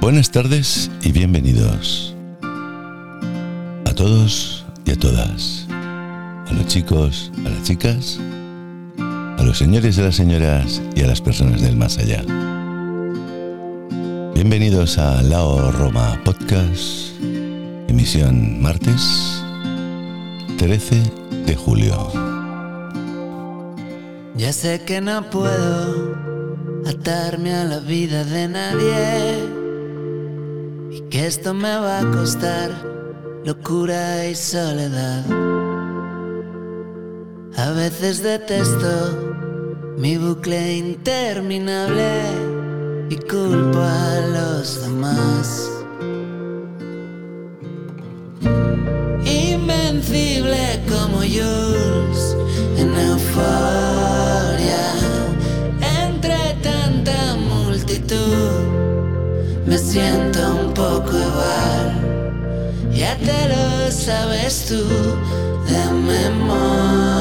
Buenas tardes y bienvenidos a todos y a todas, a los chicos, a las chicas, a los señores y a las señoras y a las personas del más allá. Bienvenidos a Lao Roma Podcast, emisión martes 13 de julio. Ya sé que no puedo atarme a la vida de nadie que esto me va a costar locura y soledad. A veces detesto mi bucle interminable y culpo a los demás. Invencible como Jules en euforia siento un poco igual. Ya te lo sabes tú de memoria.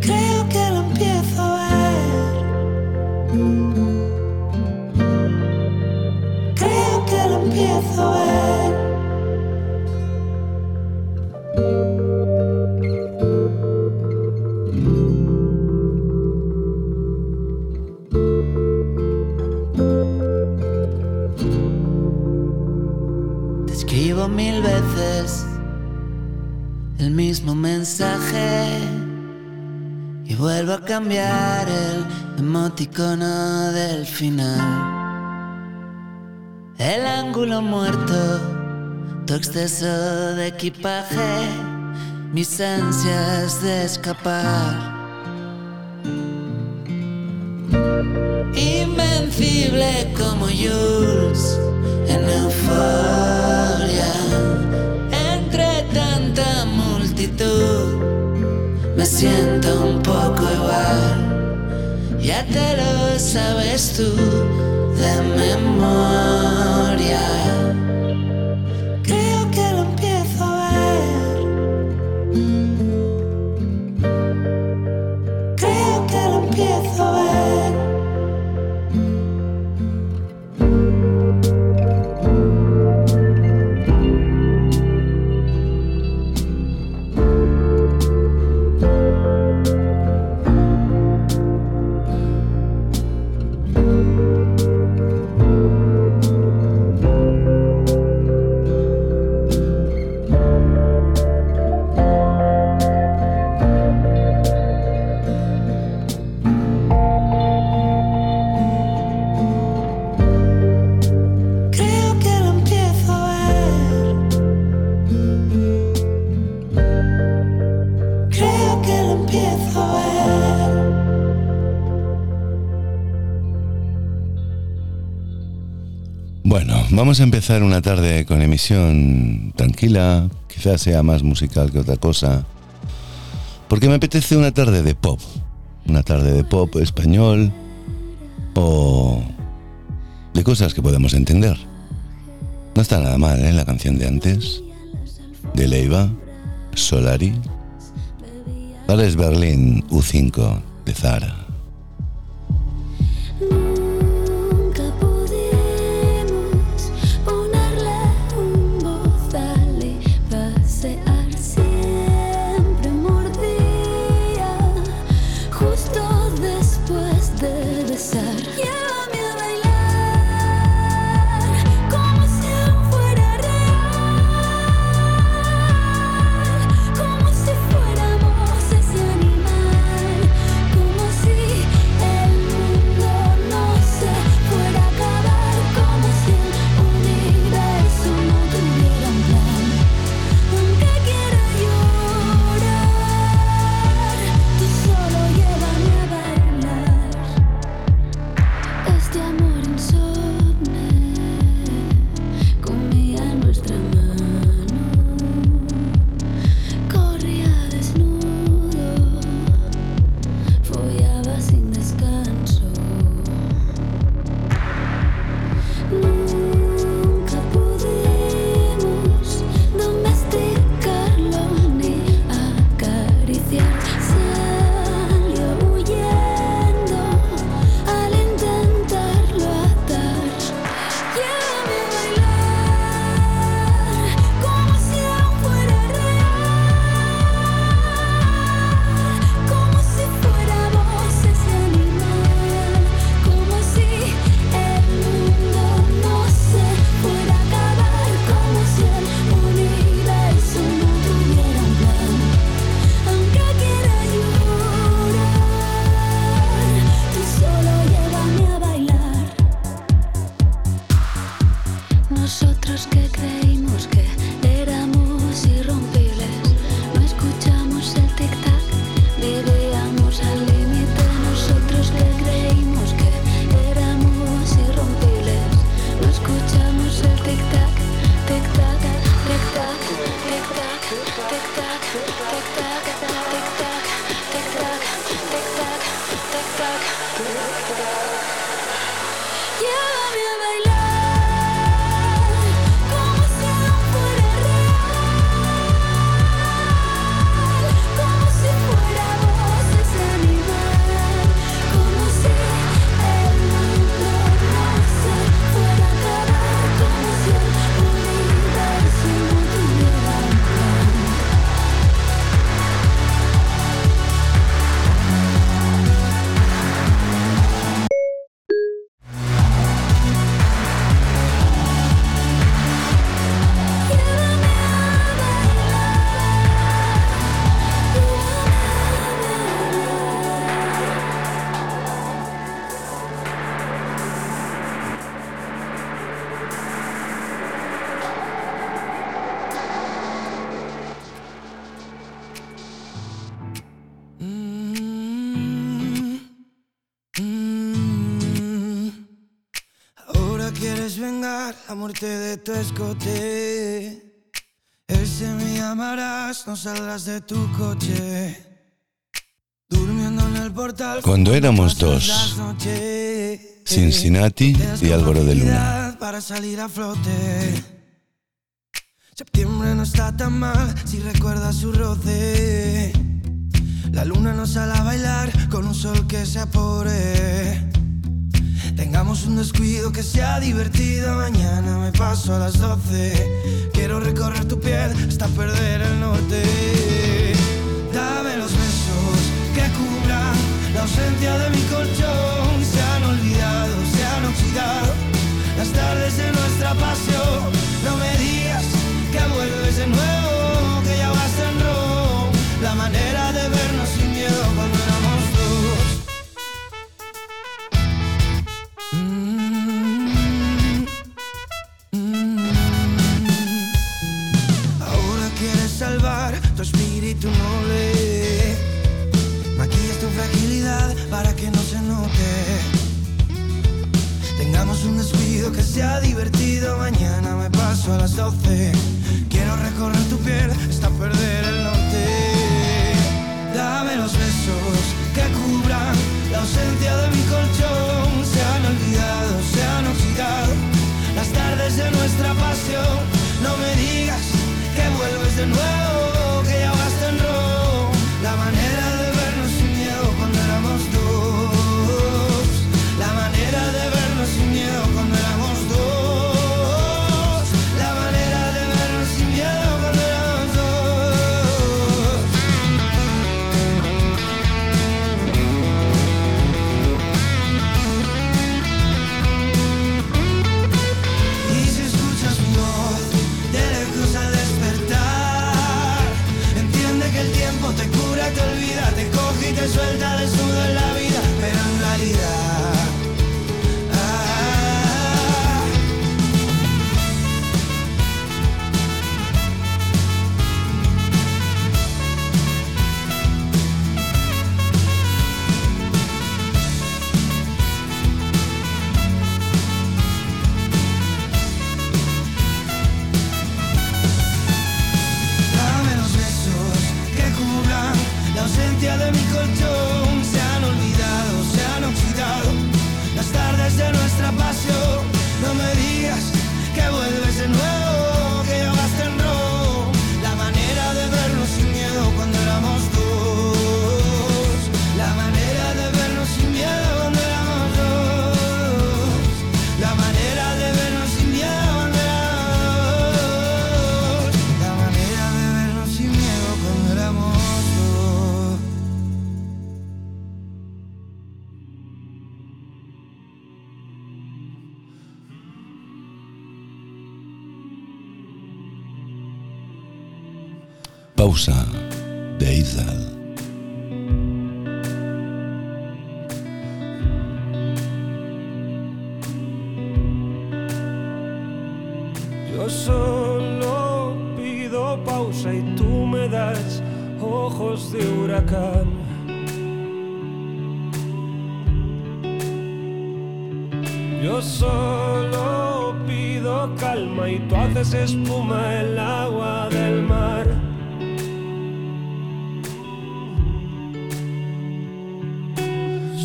Creo que lo empiezo a ver. Creo que lo empiezo a ver. Mismo mensaje y vuelvo a cambiar el emoticono del final. El ángulo muerto, tu exceso de equipaje, mis ansias de escapar. Invencible como Jules en euforia me siento un poco igual. Ya te lo sabes tú de memoria vamos a empezar una tarde con emisión tranquila, quizás sea más musical que otra cosa, porque me apetece una tarde de pop, una tarde de pop español o de cosas que podemos entender. No está nada mal, ¿eh? La canción de antes, de Leiva, Solari. Ahora es Berlín U5 de Zara. Tu escote. Ese me llamarás, no saldrás de tu coche. Durmiendo en el portal. Cuando éramos dos, Cincinnati y Álvaro de Luna. Para salir a flote. Septiembre no está tan mal si recuerdas su roce. La luna nos sale a bailar con un sol que se apore. Tengamos un descuido que sea divertido. Mañana me paso a las 12. Quiero recorrer tu piel hasta perder el norte. Dame los besos que cubran la ausencia de mi colchón. Se han olvidado, se han oxidado las tardes de nuestra pasión. No me digas que vuelves de nuevo, que sea divertido. Mañana me paso a las 12. Quiero recorrer tu piel hasta perder el norte. Dame los besos que cubran la ausencia de mi colchón. Se han olvidado, se han oxidado las tardes de nuestra pasión. No me digas que vuelves de nuevo.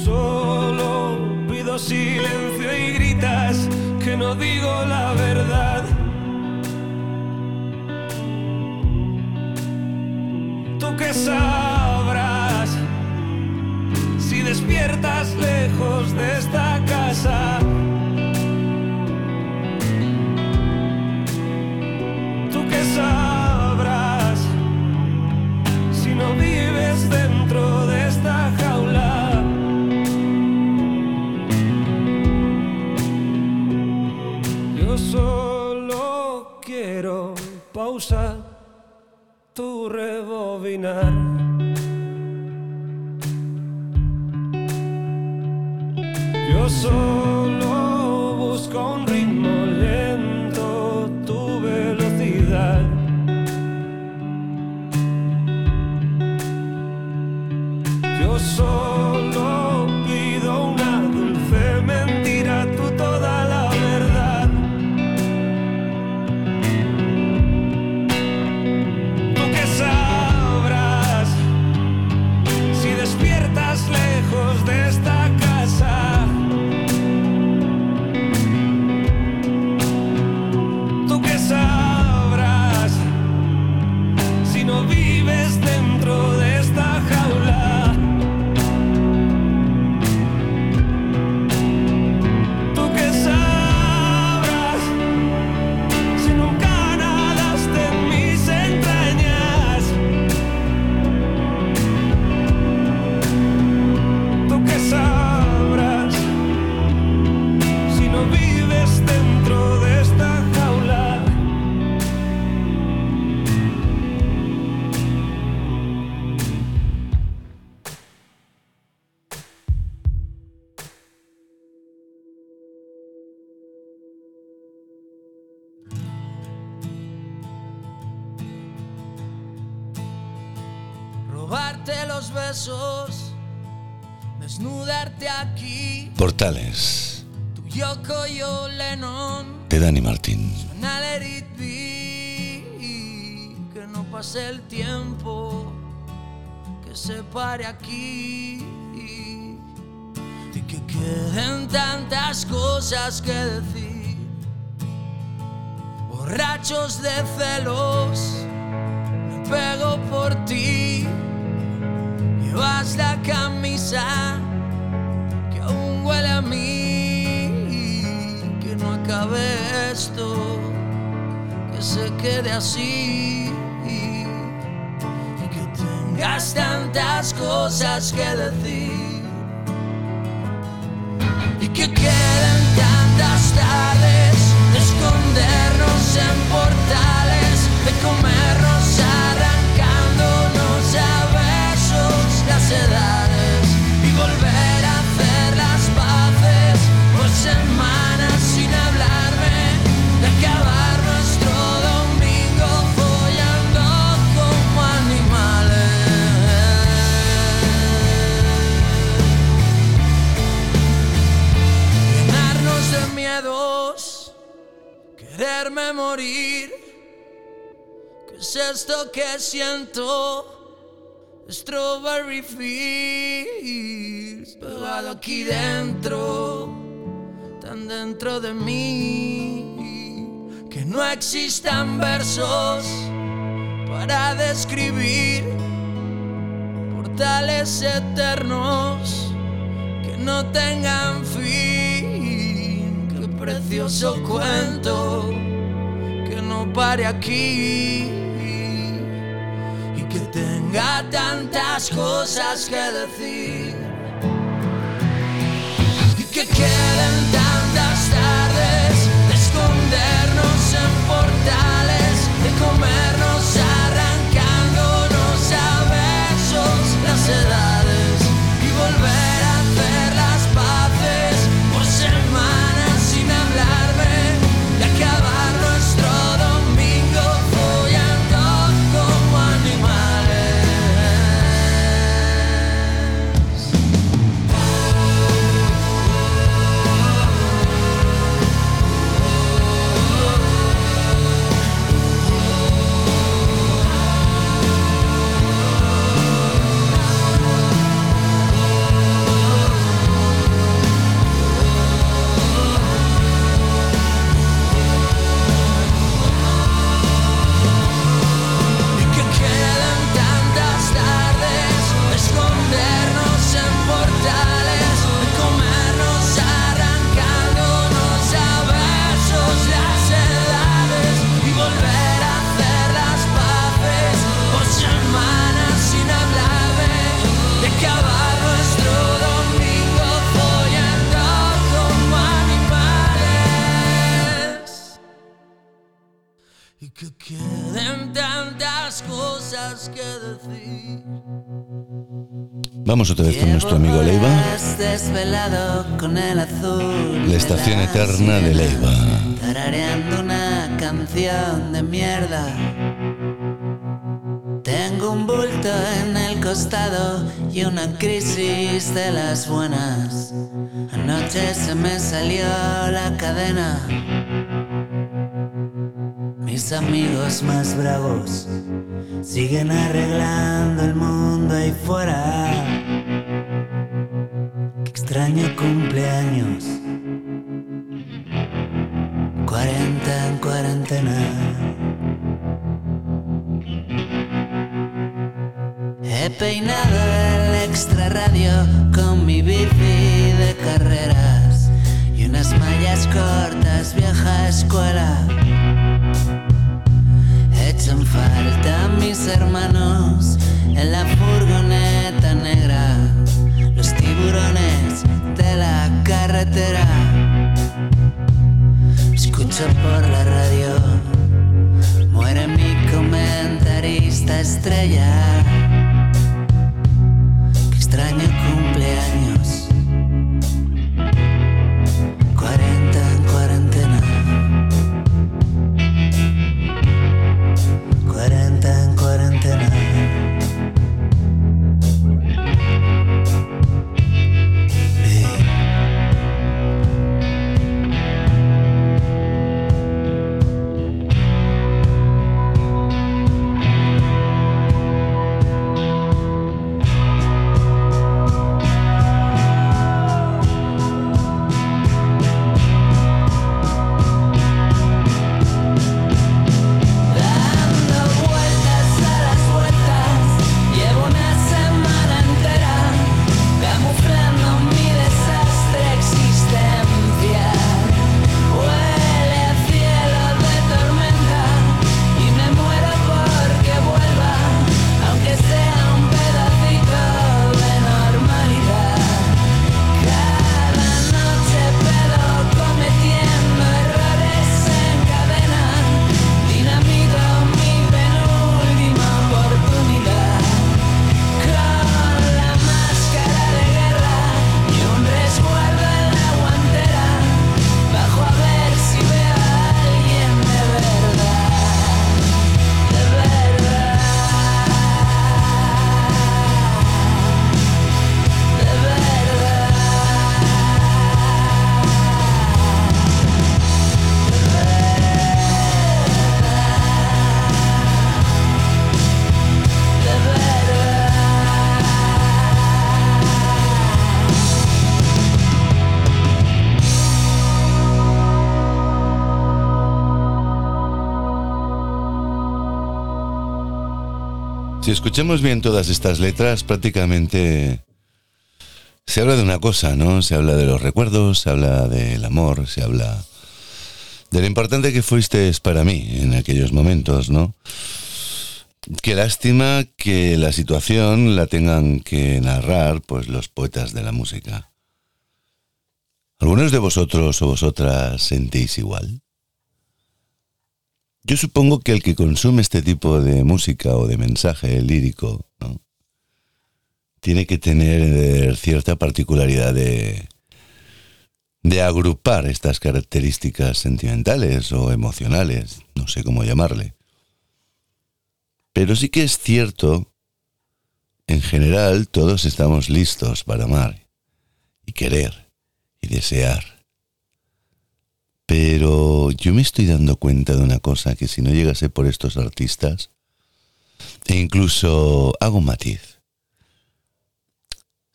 Solo pido silencio y gritas que no digo la verdad. Tú que sabrás si despiertas lejos de esta casa. Tú que sabrás Los besos, desnudarte aquí. Portales Tu Yoko yo Lennon, de Dani Martín. Que no pase el tiempo, que se pare aquí. Y que queden tantas cosas que decir. Borrachos de celos, me pego por ti. Llevas la camisa que aún huele a mí. Que no acabe esto, que se quede así. Y que tengas tantas cosas que decir. Y que queden tantas tardes de escondernos en portales, de comernos y volver a hacer las paces por semanas sin hablarme, de acabar nuestro domingo follando como animales. llenarnos de miedos, quererme morir. ¿Qué es esto que siento? Strawberry Fields, pegado aquí dentro, tan dentro de mí, que no existan versos para describir portales eternos que no tengan fin. Qué precioso cuento que no pare aquí que tenga tantas cosas que decir. Y que queden tantas tardes de escondernos en portales, de comernos Vamos otra vez con nuestro amigo Leiva. La estación eterna de Leiva. Tarareando una canción de mierda. Tengo un bulto en el costado y una crisis de las buenas. Anoche se me salió la cadena. Mis amigos más bravos siguen arreglando el mundo ahí fuera. Extraño cumpleaños. 40 en cuarentena. He peinado el extra radio con mi bici de carreras y unas mallas cortas, vieja escuela. Echan falta mis hermanos en la furgoneta negra, los tiburones Escucho por la radio, muere mi comentarista estrella. Qué extraño Si escuchamos bien todas estas letras, prácticamente se habla de una cosa, ¿no? Se habla de los recuerdos, se habla del amor, se habla de lo importante que fuiste para mí en aquellos momentos, ¿no? Qué lástima que la situación la tengan que narrar, pues, los poetas de la música. ¿Algunos de vosotros o vosotras sentís igual? Yo supongo que el que consume este tipo de música o de mensaje lírico, ¿no? tiene que tener cierta particularidad de, de agrupar estas características sentimentales o emocionales, no sé cómo llamarle. Pero sí que es cierto, en general todos estamos listos para amar y querer y desear. Pero yo me estoy dando cuenta de una cosa, que si no llegase por estos artistas, e incluso hago un matiz.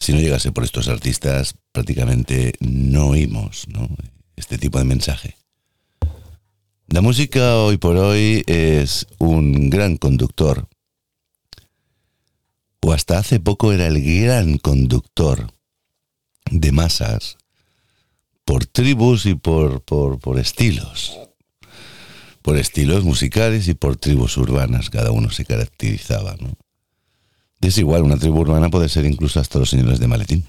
Si no llegase por estos artistas, prácticamente no oímos ¿no? este tipo de mensaje. La música hoy por hoy es un gran conductor, o hasta hace poco era el gran conductor de masas por tribus y por, por, por estilos. Por estilos musicales y por tribus urbanas, cada uno se caracterizaba, ¿no? Es igual, una tribu urbana puede ser incluso hasta los señores de maletín.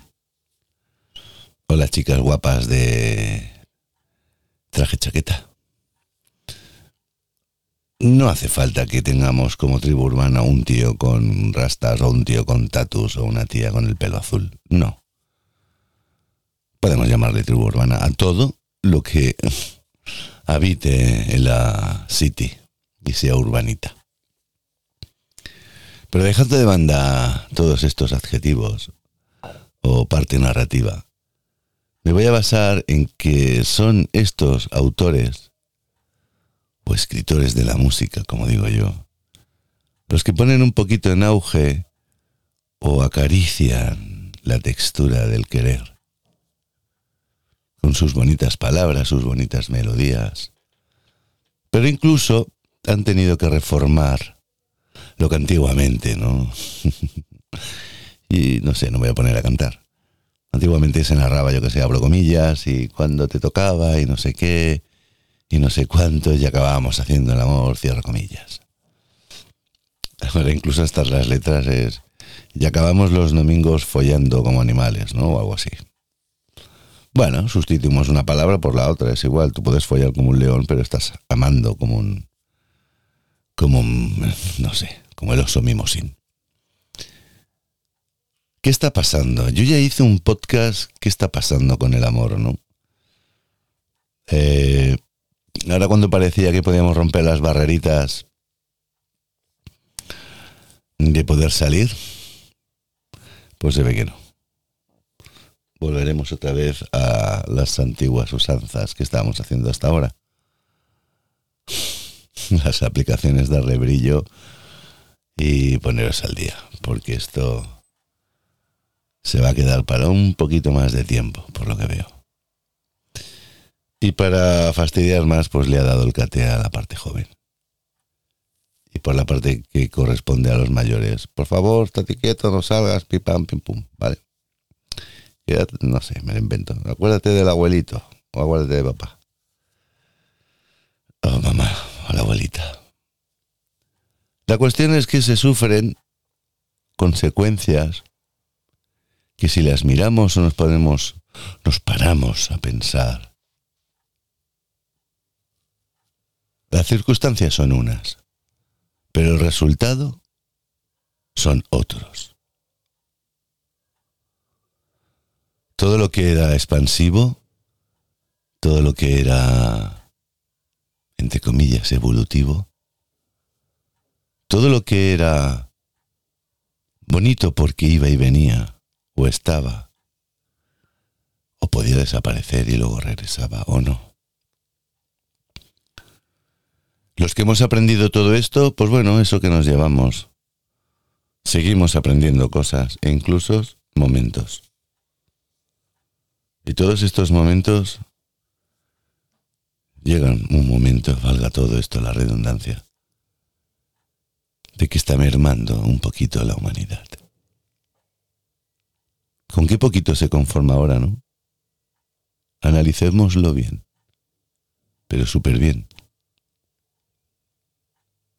O las chicas guapas de traje chaqueta. no hace falta que tengamos como tribu urbana un tío con rastas o un tío con tatus o una tía con el pelo azul. No. Podemos llamarle tribu urbana a todo lo que habite en la city y sea urbanita. Pero dejando de banda todos estos adjetivos o parte narrativa, me voy a basar en que son estos autores o escritores de la música, como digo yo, los que ponen un poquito en auge o acarician la textura del querer, sus bonitas palabras, sus bonitas melodías, pero incluso han tenido que reformar lo que antiguamente, ¿no? y no sé, no voy a poner a cantar. Antiguamente se narraba, yo que sé, abro comillas, y cuando te tocaba, y no sé qué, y no sé cuánto, y acabábamos haciendo el amor, cierro comillas. Ahora incluso hasta las letras es, y acabamos los domingos follando como animales, ¿no? O algo así. Bueno, sustituimos una palabra por la otra, es igual, tú puedes follar como un león, pero estás amando como un, como un, no sé, como el oso mimosín. ¿Qué está pasando? Yo ya hice un podcast, ¿qué está pasando con el amor, no? Eh, ahora cuando parecía que podíamos romper las barreritas de poder salir, pues se ve que no. Volveremos otra vez a las antiguas usanzas que estábamos haciendo hasta ahora. Las aplicaciones darle brillo y poneros al día, porque esto se va a quedar para un poquito más de tiempo, por lo que veo. Y para fastidiar más, pues le ha dado el cate a la parte joven. Y por la parte que corresponde a los mayores, por favor, estate quieto, no salgas, pim pam, pim pum, ¿vale? No sé, me lo invento. Acuérdate del abuelito, o acuérdate de papá. Oh, mamá, o la abuelita. La cuestión es que se sufren consecuencias que si las miramos o nos ponemos, nos paramos a pensar. Las circunstancias son unas, pero el resultado son otros. Todo lo que era expansivo, todo lo que era, entre comillas, evolutivo, todo lo que era bonito porque iba y venía, o estaba, o podía desaparecer y luego regresaba, o no. Los que hemos aprendido todo esto, pues bueno, eso que nos llevamos. Seguimos aprendiendo cosas e incluso momentos. Y todos estos momentos llegan un momento, valga todo esto la redundancia, de que está mermando un poquito la humanidad. ¿Con qué poquito se conforma ahora, no? Analicémoslo bien, pero súper bien.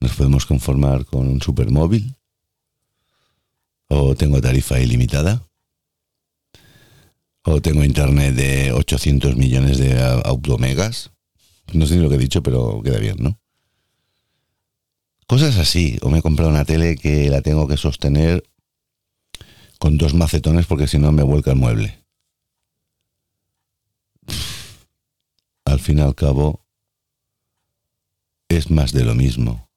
Nos podemos conformar con un supermóvil, o tengo tarifa ilimitada, o tengo internet de 800 millones de automegas. No sé lo que he dicho, pero queda bien, ¿no? Cosas así, o me he comprado una tele que la tengo que sostener con dos macetones porque si no me vuelca el mueble. Al fin y al cabo, es más de lo mismo.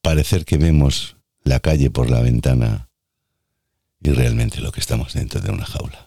Parecer que vemos la calle por la ventana y realmente lo que estamos dentro de una jaula.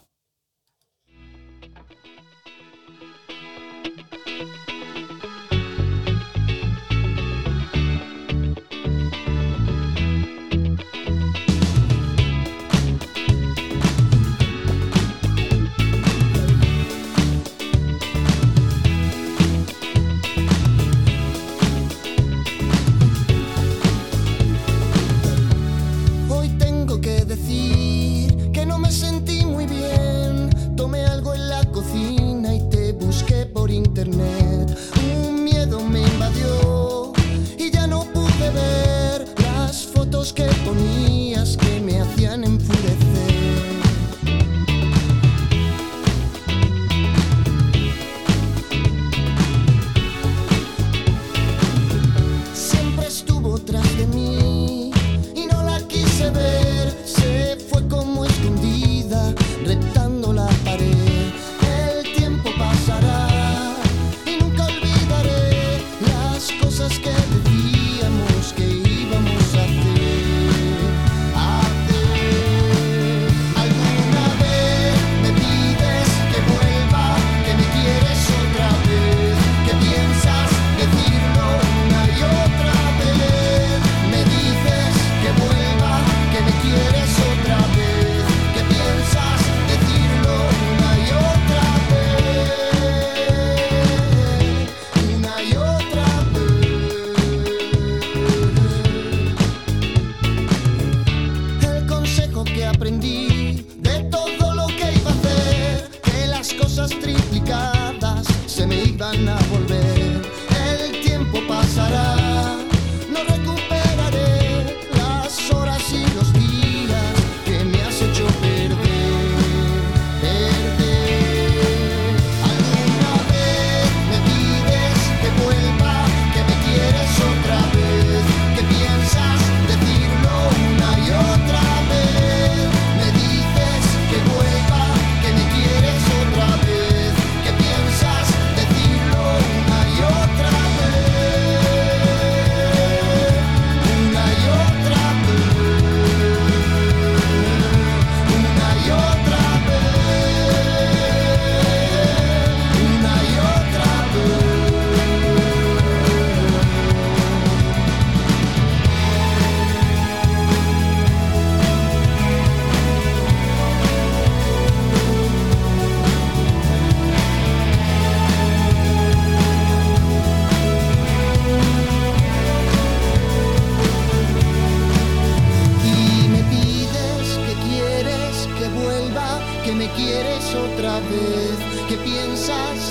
que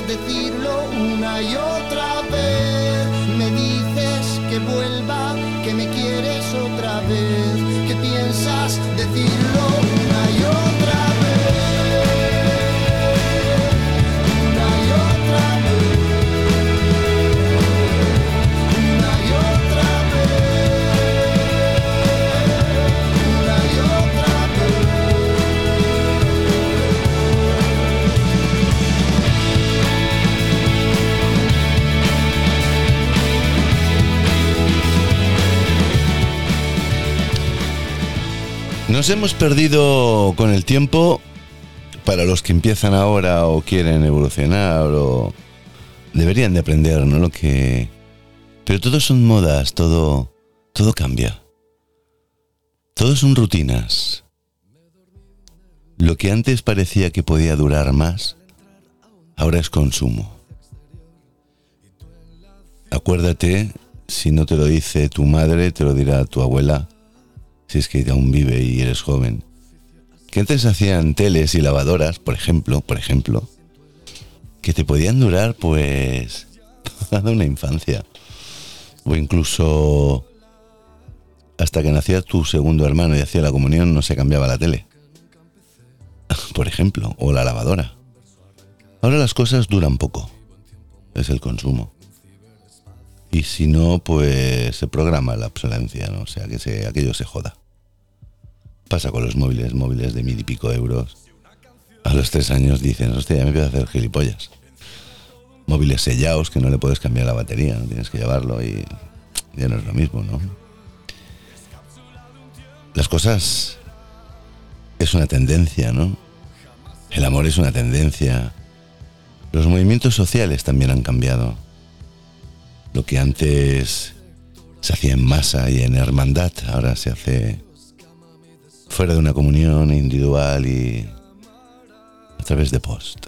decirlo una y otra Nos hemos perdido con el tiempo para los que empiezan ahora o quieren evolucionar o deberían de aprender, ¿no? Lo que pero todo son modas, todo todo cambia. Todo son rutinas. Lo que antes parecía que podía durar más, ahora es consumo. Acuérdate, si no te lo dice tu madre, te lo dirá tu abuela, si es que aún vive y eres joven. Que antes hacían teles y lavadoras, por ejemplo, por ejemplo, que te podían durar pues toda una infancia. O incluso hasta que nacía tu segundo hermano y hacía la comunión no se cambiaba la tele. Por ejemplo, o la lavadora. Ahora las cosas duran poco. Es el consumo. Y si no, pues se programa la obsolencia, ¿no? O sea, que se, aquello se joda. Pasa con los móviles, móviles de mil y pico euros. A los tres años dicen, hostia, ya me empiezo a hacer gilipollas. Móviles sellados que no le puedes cambiar la batería, tienes que llevarlo y ya no es lo mismo, ¿no? Las cosas es una tendencia, ¿no? El amor es una tendencia. Los movimientos sociales también han cambiado. Lo que antes se hacía en masa y en hermandad, ahora se hace fuera de una comunión individual y a través de post.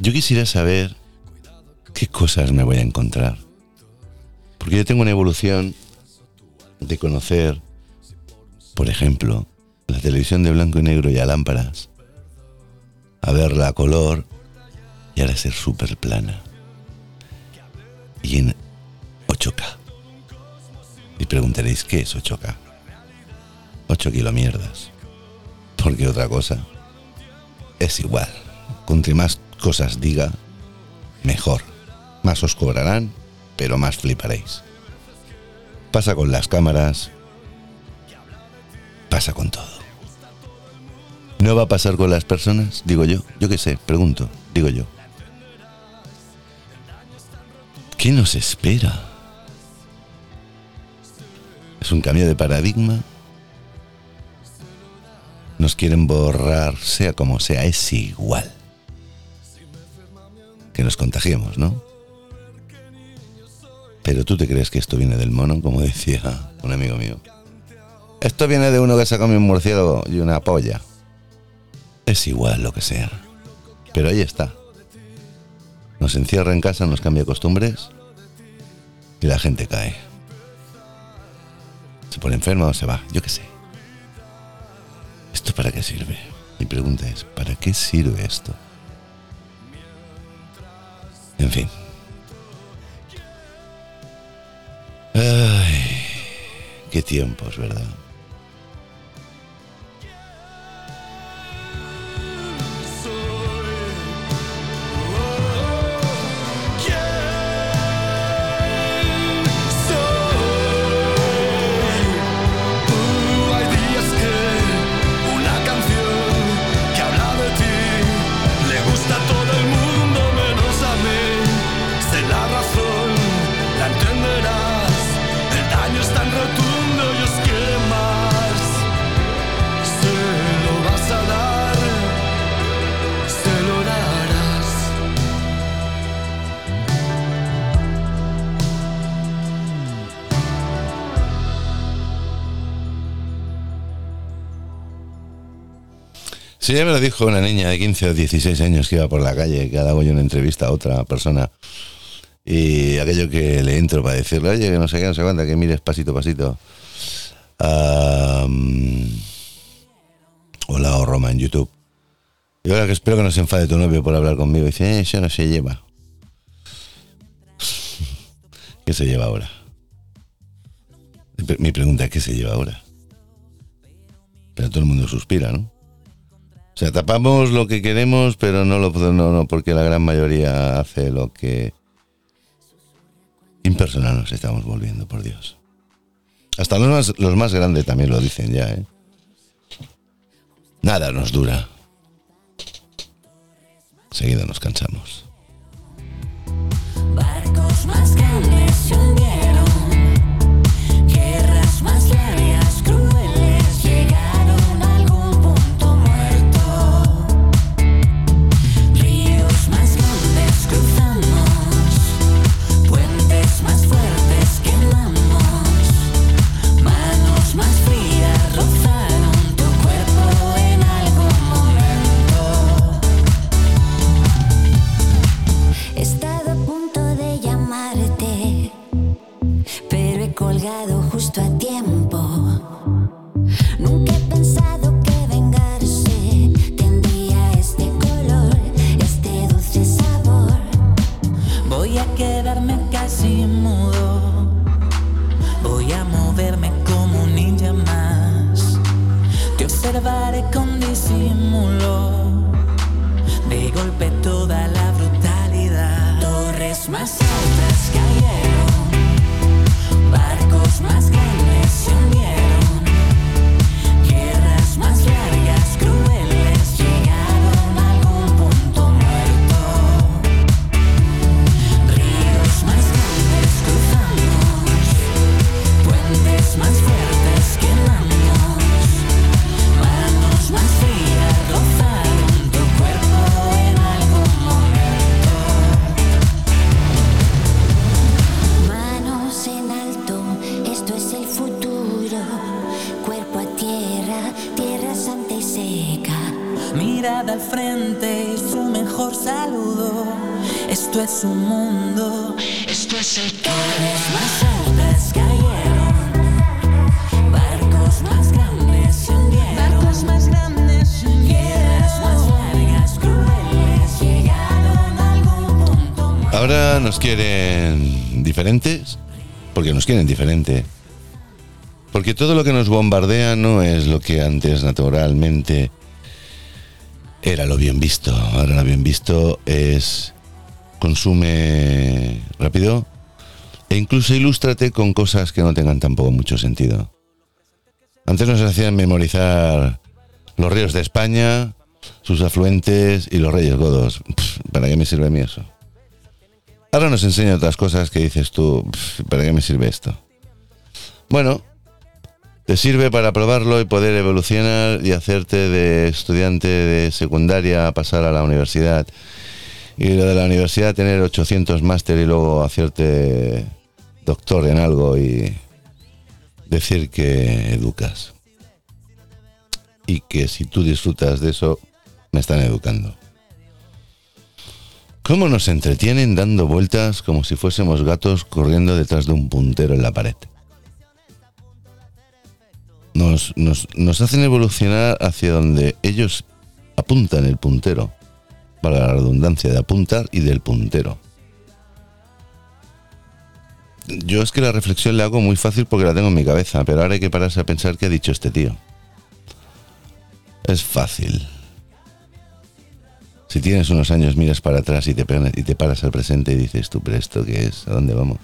Yo quisiera saber qué cosas me voy a encontrar. Porque yo tengo una evolución de conocer, por ejemplo, la televisión de blanco y negro y a lámparas, a verla a color y ahora ser súper plana. Y en 8K. Y preguntaréis, ¿qué es 8K? 8 kilomierdas. Porque otra cosa es igual. Cuanto más cosas diga, mejor. Más os cobrarán, pero más fliparéis. Pasa con las cámaras. Pasa con todo. ¿No va a pasar con las personas? Digo yo. Yo qué sé, pregunto. Digo yo. ¿Qué nos espera? Es un cambio de paradigma. Nos quieren borrar, sea como sea, es igual. Que nos contagiemos, ¿no? Pero tú te crees que esto viene del mono, como decía un amigo mío. Esto viene de uno que se come un murciélago y una polla. Es igual lo que sea. Pero ahí está. Nos encierra en casa, nos cambia costumbres y la gente cae. Se pone enferma o se va, yo qué sé. ¿Esto para qué sirve? Mi pregunta es, ¿para qué sirve esto? fin. Ay, qué tiempos, ¿verdad? Sí, ya me lo dijo una niña de 15 o 16 años que iba por la calle, que ha dado yo una entrevista a otra persona. Y aquello que le entro para decirle, oye, que no sé qué, no sé cuánta, que mires pasito, pasito. Hola, o Roma en YouTube. Y ahora que espero que no se enfade tu novio por hablar conmigo. Dice, eh, eso no se lleva. ¿Qué se lleva ahora? Mi pregunta es, ¿qué se lleva ahora? Pero todo el mundo suspira, ¿no? Sea, tapamos lo que queremos, pero no lo no, no, porque la gran mayoría hace lo que impersonal nos estamos volviendo, por Dios. Hasta los más, los más grandes también lo dicen ya, ¿eh? Nada nos dura. Seguido nos cansamos. Barcos más Observaré con disimulo. De golpe toda la brutalidad. Torres más altas cayeron. Barcos más grandes quieren diferentes, porque nos quieren diferente. Porque todo lo que nos bombardea no es lo que antes naturalmente era lo bien visto. Ahora lo bien visto es consume rápido e incluso ilústrate con cosas que no tengan tampoco mucho sentido. Antes nos hacían memorizar los ríos de España, sus afluentes y los reyes godos. ¿Para qué me sirve a mí eso? Ahora nos enseña otras cosas que dices tú, "Pff, ¿para qué me sirve esto? Bueno, te sirve para probarlo y poder evolucionar y hacerte de estudiante de secundaria a pasar a la universidad. Y lo de la universidad tener 800 máster y luego hacerte doctor en algo y decir que educas. Y que si tú disfrutas de eso, me están educando. ¿Cómo nos entretienen dando vueltas como si fuésemos gatos corriendo detrás de un puntero en la pared? Nos, hacen evolucionar hacia donde ellos apuntan el puntero, para la redundancia de apuntar y del puntero. yo es que la reflexión la hago muy fácil porque la tengo en mi cabeza, pero ahora hay que pararse a pensar qué ha dicho este tío. Es fácil. Si tienes unos años, miras para atrás y te, y te paras al presente y dices, tú, pero esto qué es, ¿a dónde vamos?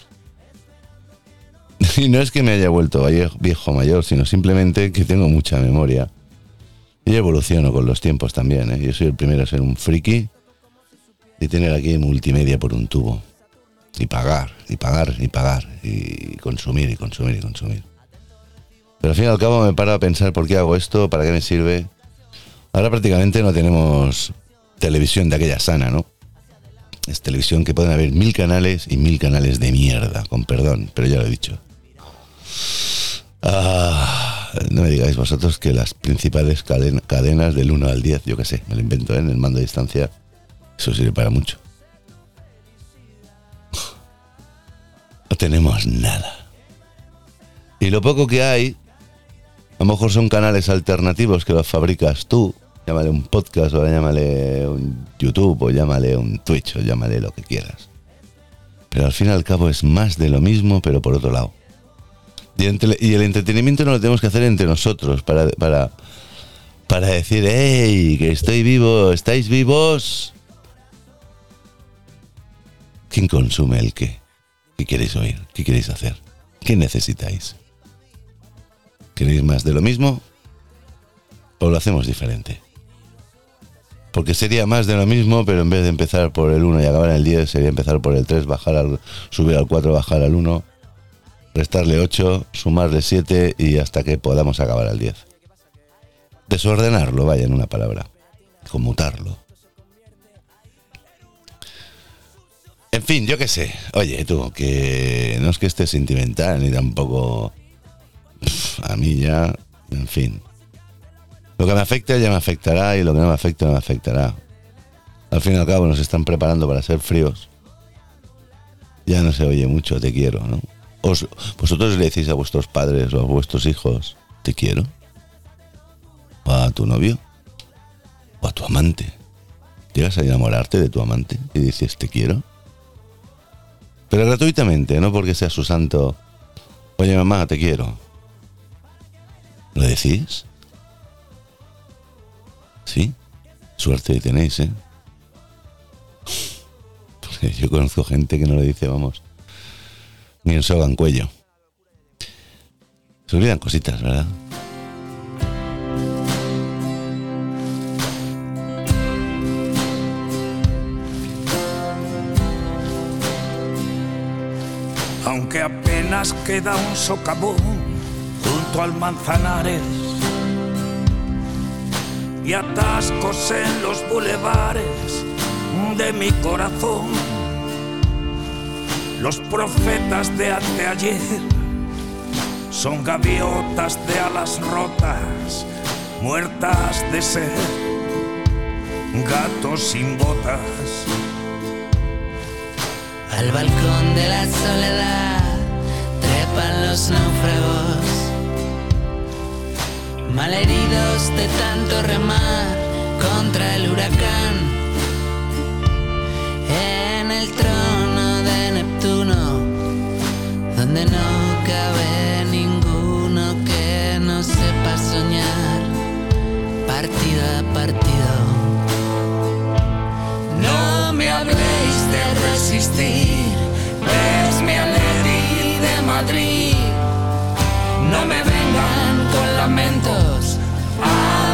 Y no es que me haya vuelto viejo mayor, sino simplemente que tengo mucha memoria. Y evoluciono con los tiempos también, ¿eh? Yo soy el primero a ser un friki y tener aquí multimedia por un tubo. Y pagar, y pagar, y pagar, y consumir, y consumir, y consumir. Pero al fin y al cabo me paro a pensar por qué hago esto, para qué me sirve. Ahora prácticamente no tenemos televisión de aquella sana, ¿no? Es televisión que pueden haber mil canales y mil canales de mierda, con perdón, pero ya lo he dicho. Ah, no me digáis vosotros que las principales caden- cadenas del 1 al 10, yo qué sé, me lo invento ¿eh? en el mando a distancia, eso sirve para mucho. No tenemos nada. Y lo poco que hay, a lo mejor son canales alternativos que los fabricas tú, llámale un podcast o llámale un YouTube o llámale un Twitch o llámale lo que quieras. Pero al fin y al cabo es más de lo mismo, pero por otro lado. Y, el entretenimiento no lo tenemos que hacer entre nosotros para, para, para decir, hey, que estoy vivo, ¿estáis vivos? ¿Quién consume el qué? ¿Qué queréis oír? ¿Qué queréis hacer? ¿Qué necesitáis? ¿Queréis más de lo mismo? ¿O lo hacemos diferente? Porque sería más de lo mismo, pero en vez de empezar por el 1 y acabar en el 10, sería empezar por el 3, bajar al, subir al 4, bajar al 1, restarle 8, sumarle 7 y hasta que podamos acabar al 10. Desordenarlo, vaya, en una palabra. Conmutarlo. En fin, yo qué sé. Oye, tú, que no es que esté sentimental ni tampoco... Pff, a mí ya, en fin. Lo que me afecta ya me afectará y lo que no me afecta no me afectará. Al fin y al cabo nos están preparando para ser fríos. Ya no se oye mucho, te quiero, ¿no? Os- vosotros le decís a vuestros padres o a vuestros hijos, te quiero. O a tu novio. O a tu amante. Llegas a enamorarte de tu amante y dices, te quiero. Pero gratuitamente, no porque sea su santo. Oye, mamá, te quiero. ¿Lo decís? ¿Sí? Suerte tenéis, ¿eh? Yo conozco gente que no le dice, vamos, ni en soga en cuello. Se olvidan cositas, ¿verdad? aunque apenas queda un socavón junto al Manzanares y atascos en los bulevares de mi corazón. Los profetas de anteayer son gaviotas de alas rotas, muertas de sed, gatos sin botas. Al balcón de la soledad trepan los náufragos, malheridos de tanto remar contra el huracán. En el trono de Neptuno, donde no cabe ninguno que no sepa soñar, partido a partido. No me habléis de resistir, es mi Atleti de Madrid. No me vengan con lamentos, hablo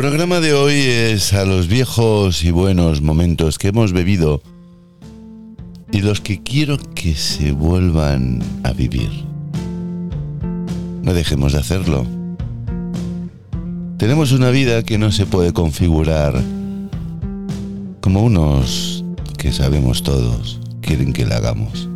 programa de hoy es a los viejos y buenos momentos que hemos bebido y los que quiero que se vuelvan a vivir. No dejemos de hacerlo. Tenemos una vida que no se puede configurar como unos que sabemos todos quieren que la hagamos.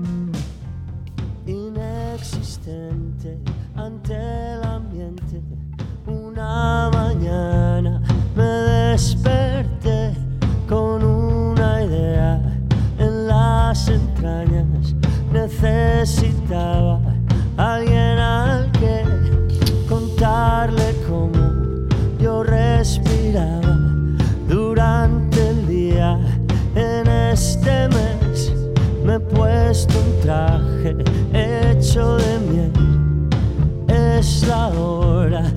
puesto un traje hecho de miel. Es la hora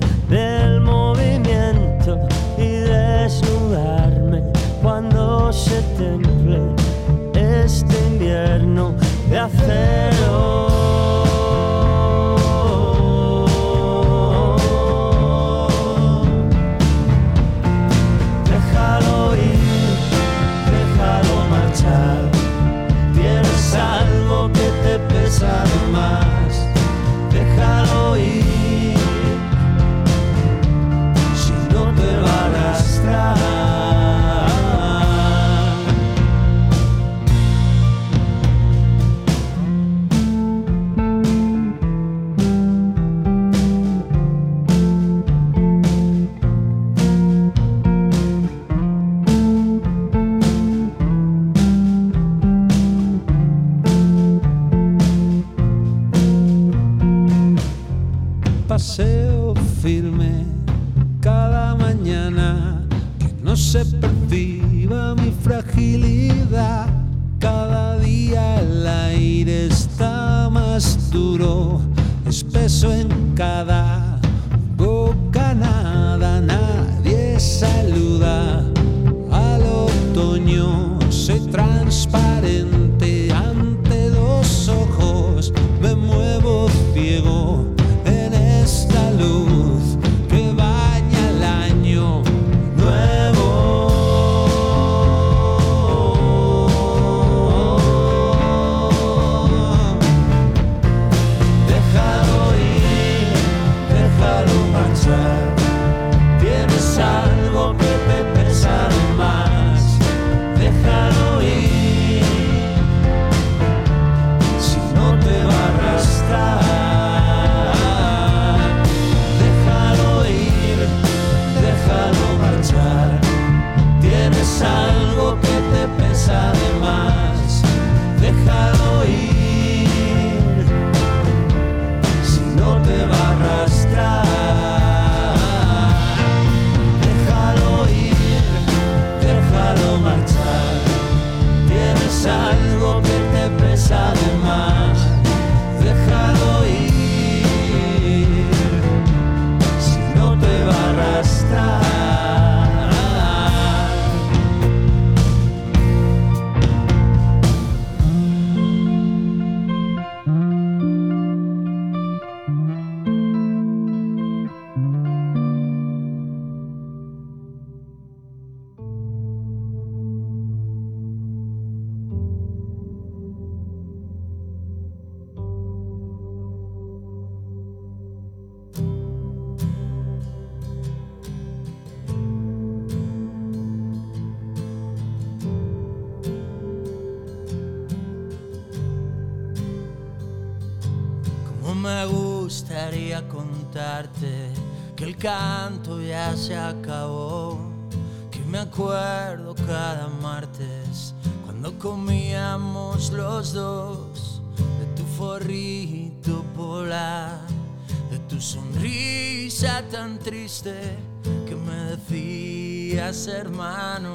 que me decías, hermano,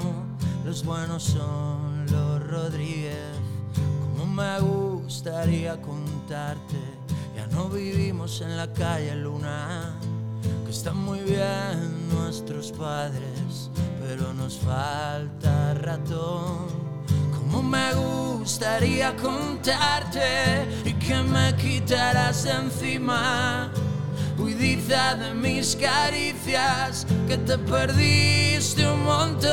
los buenos son los Rodríguez. Como me gustaría contarte, ya no vivimos en la calle Luna, que están muy bien nuestros padres, pero nos falta ratón. Como me gustaría contarte y que me quitaras encima Cuidiza de mis caricias, que te perdiste un montón.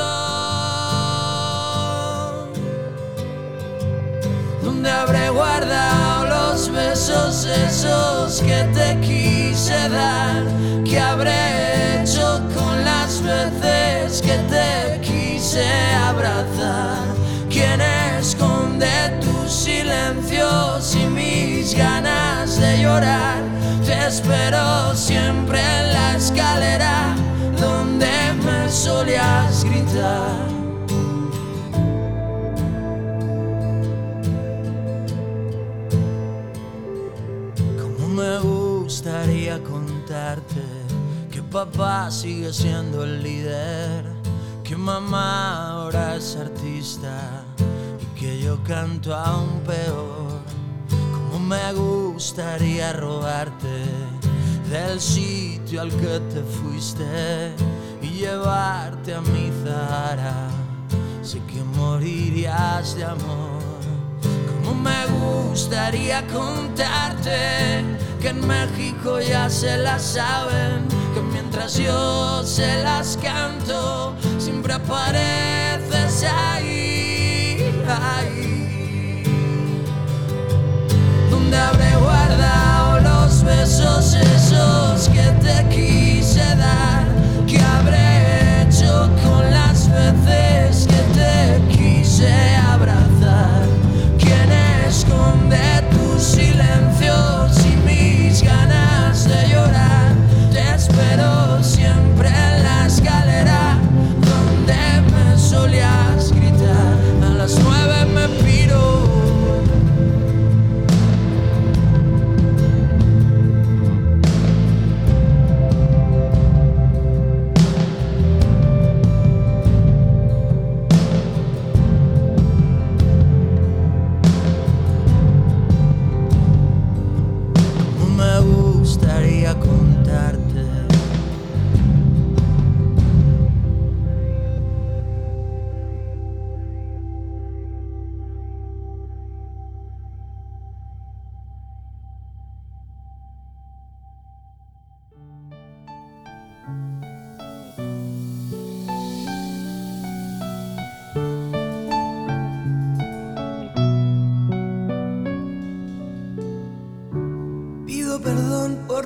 ¿Dónde habré guardado los besos esos que te quise dar? ¿Qué habré hecho con las veces que te quise abrazar? ¿Quién esconde tus silencios y mis ganas de llorar? Espero siempre en la escalera donde me solías gritar. Como me gustaría contarte que papá sigue siendo el líder, que mamá ahora es artista y que yo canto aún peor. Me gustaría robarte del sitio al que te fuiste y llevarte a mi Zara. Sé que morirías de amor. Como me gustaría contarte que en México ya se las saben, que mientras yo se las canto, siempre apareces ahí. Donde habré guardado los besos esos que te quise dar, que habré hecho con las veces que te quise abrazar.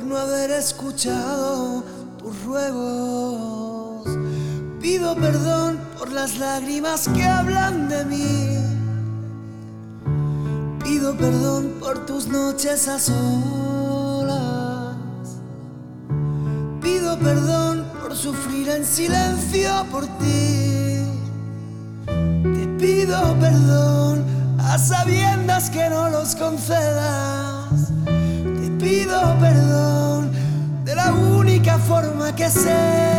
No haber escuchado tus ruegos. Pido perdón por las lágrimas que hablan de mí. Pido perdón por tus noches a solas. Pido perdón por sufrir en silencio por ti. Te pido perdón a sabiendas que no los concedas. Te pido perdón forma que sé.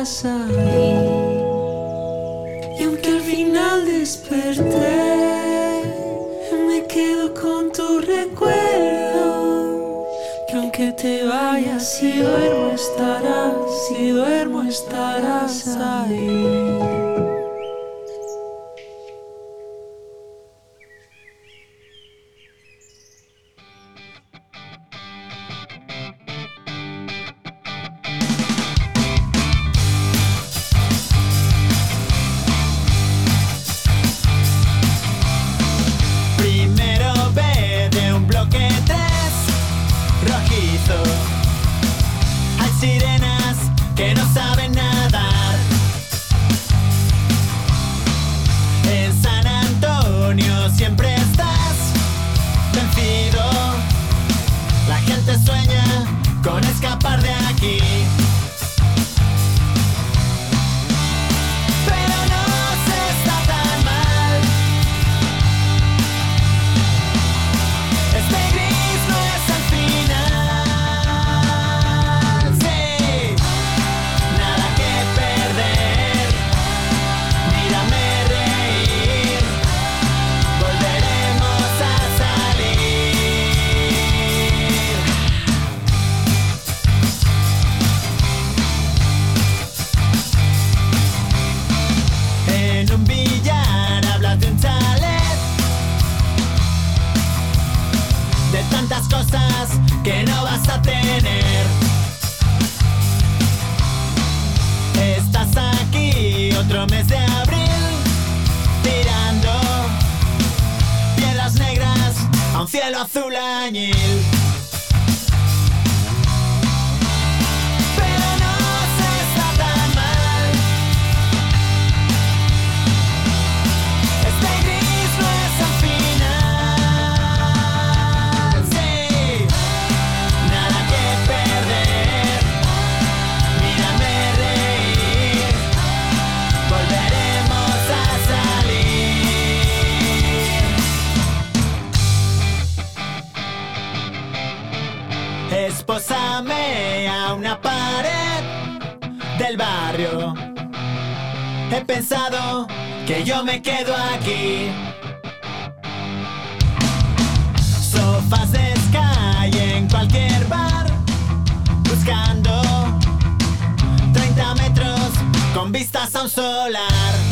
Ahí. Y aunque al final desperté, azul añil. yo me quedo aquí. Sofás de Sky en cualquier bar, buscando 30 metros con vistas a un solar.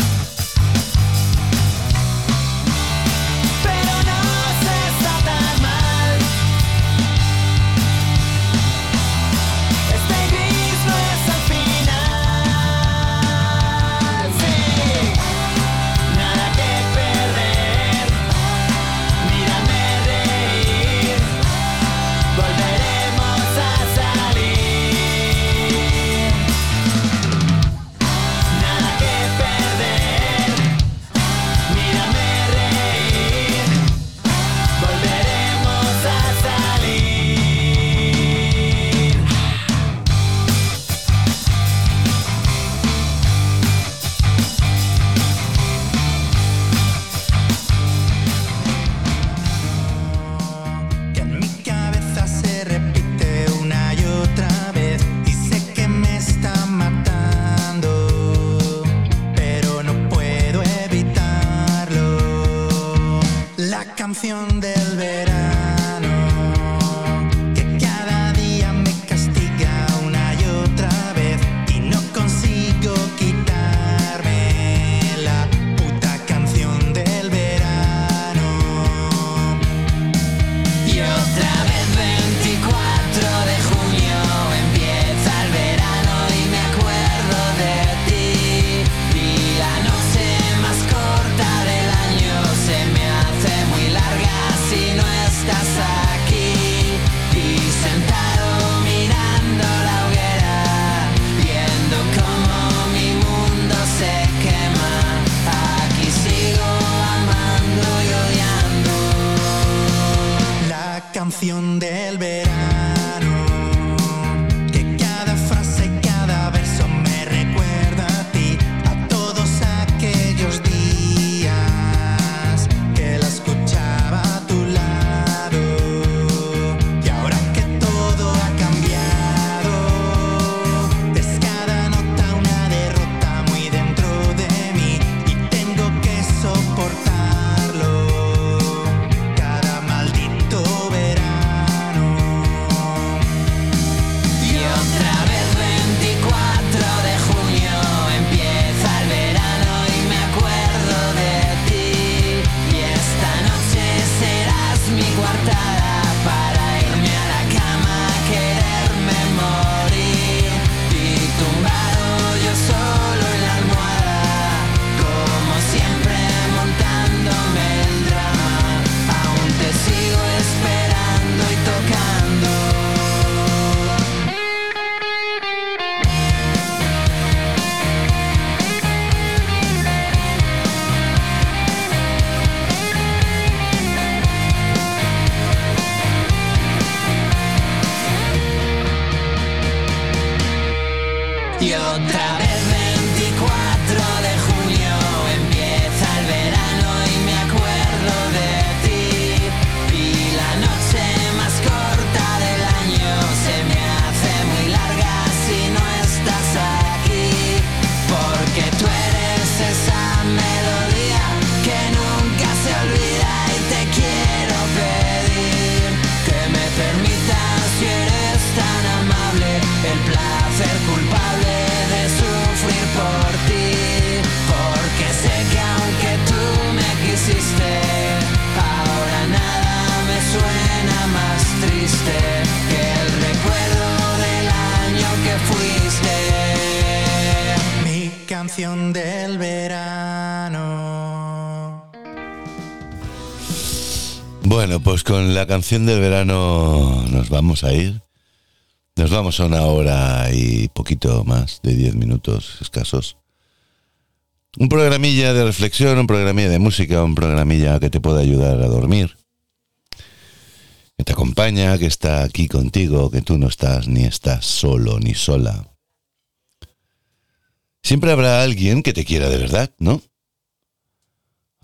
la canción del verano nos vamos a ir. Nos vamos a una hora y poquito más de 10 minutos escasos. Un programilla de reflexión, un programilla de música, un programilla que te pueda ayudar a dormir, que te acompaña, que está aquí contigo, que tú no estás ni estás solo ni sola. Siempre habrá alguien que te quiera de verdad, ¿no?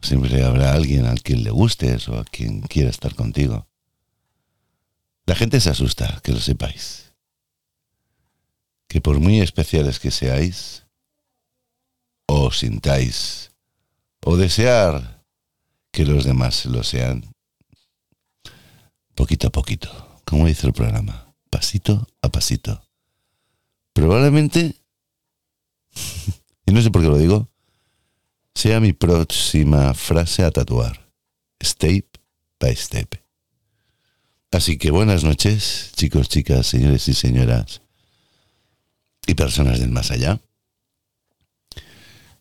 Siempre habrá alguien al quien le gustes o a quien quiera estar contigo. La gente se asusta, que lo sepáis. Que por muy especiales que seáis, o sintáis, o desear que los demás lo sean, poquito a poquito, como dice el programa, pasito a pasito. Probablemente, y no sé por qué lo digo, sea mi próxima frase a tatuar. Step by step. Así que buenas noches, chicos, chicas, señores y señoras y personas del más allá.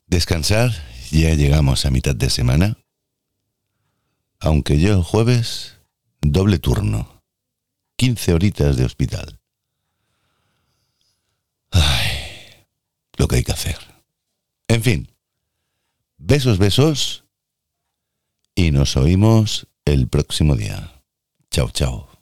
Descansar, ya llegamos a mitad de semana. Aunque yo jueves, doble turno. 15 horitas de hospital. Ay, lo que hay que hacer. En fin, besos, besos y nos oímos el próximo día. Chao, chao.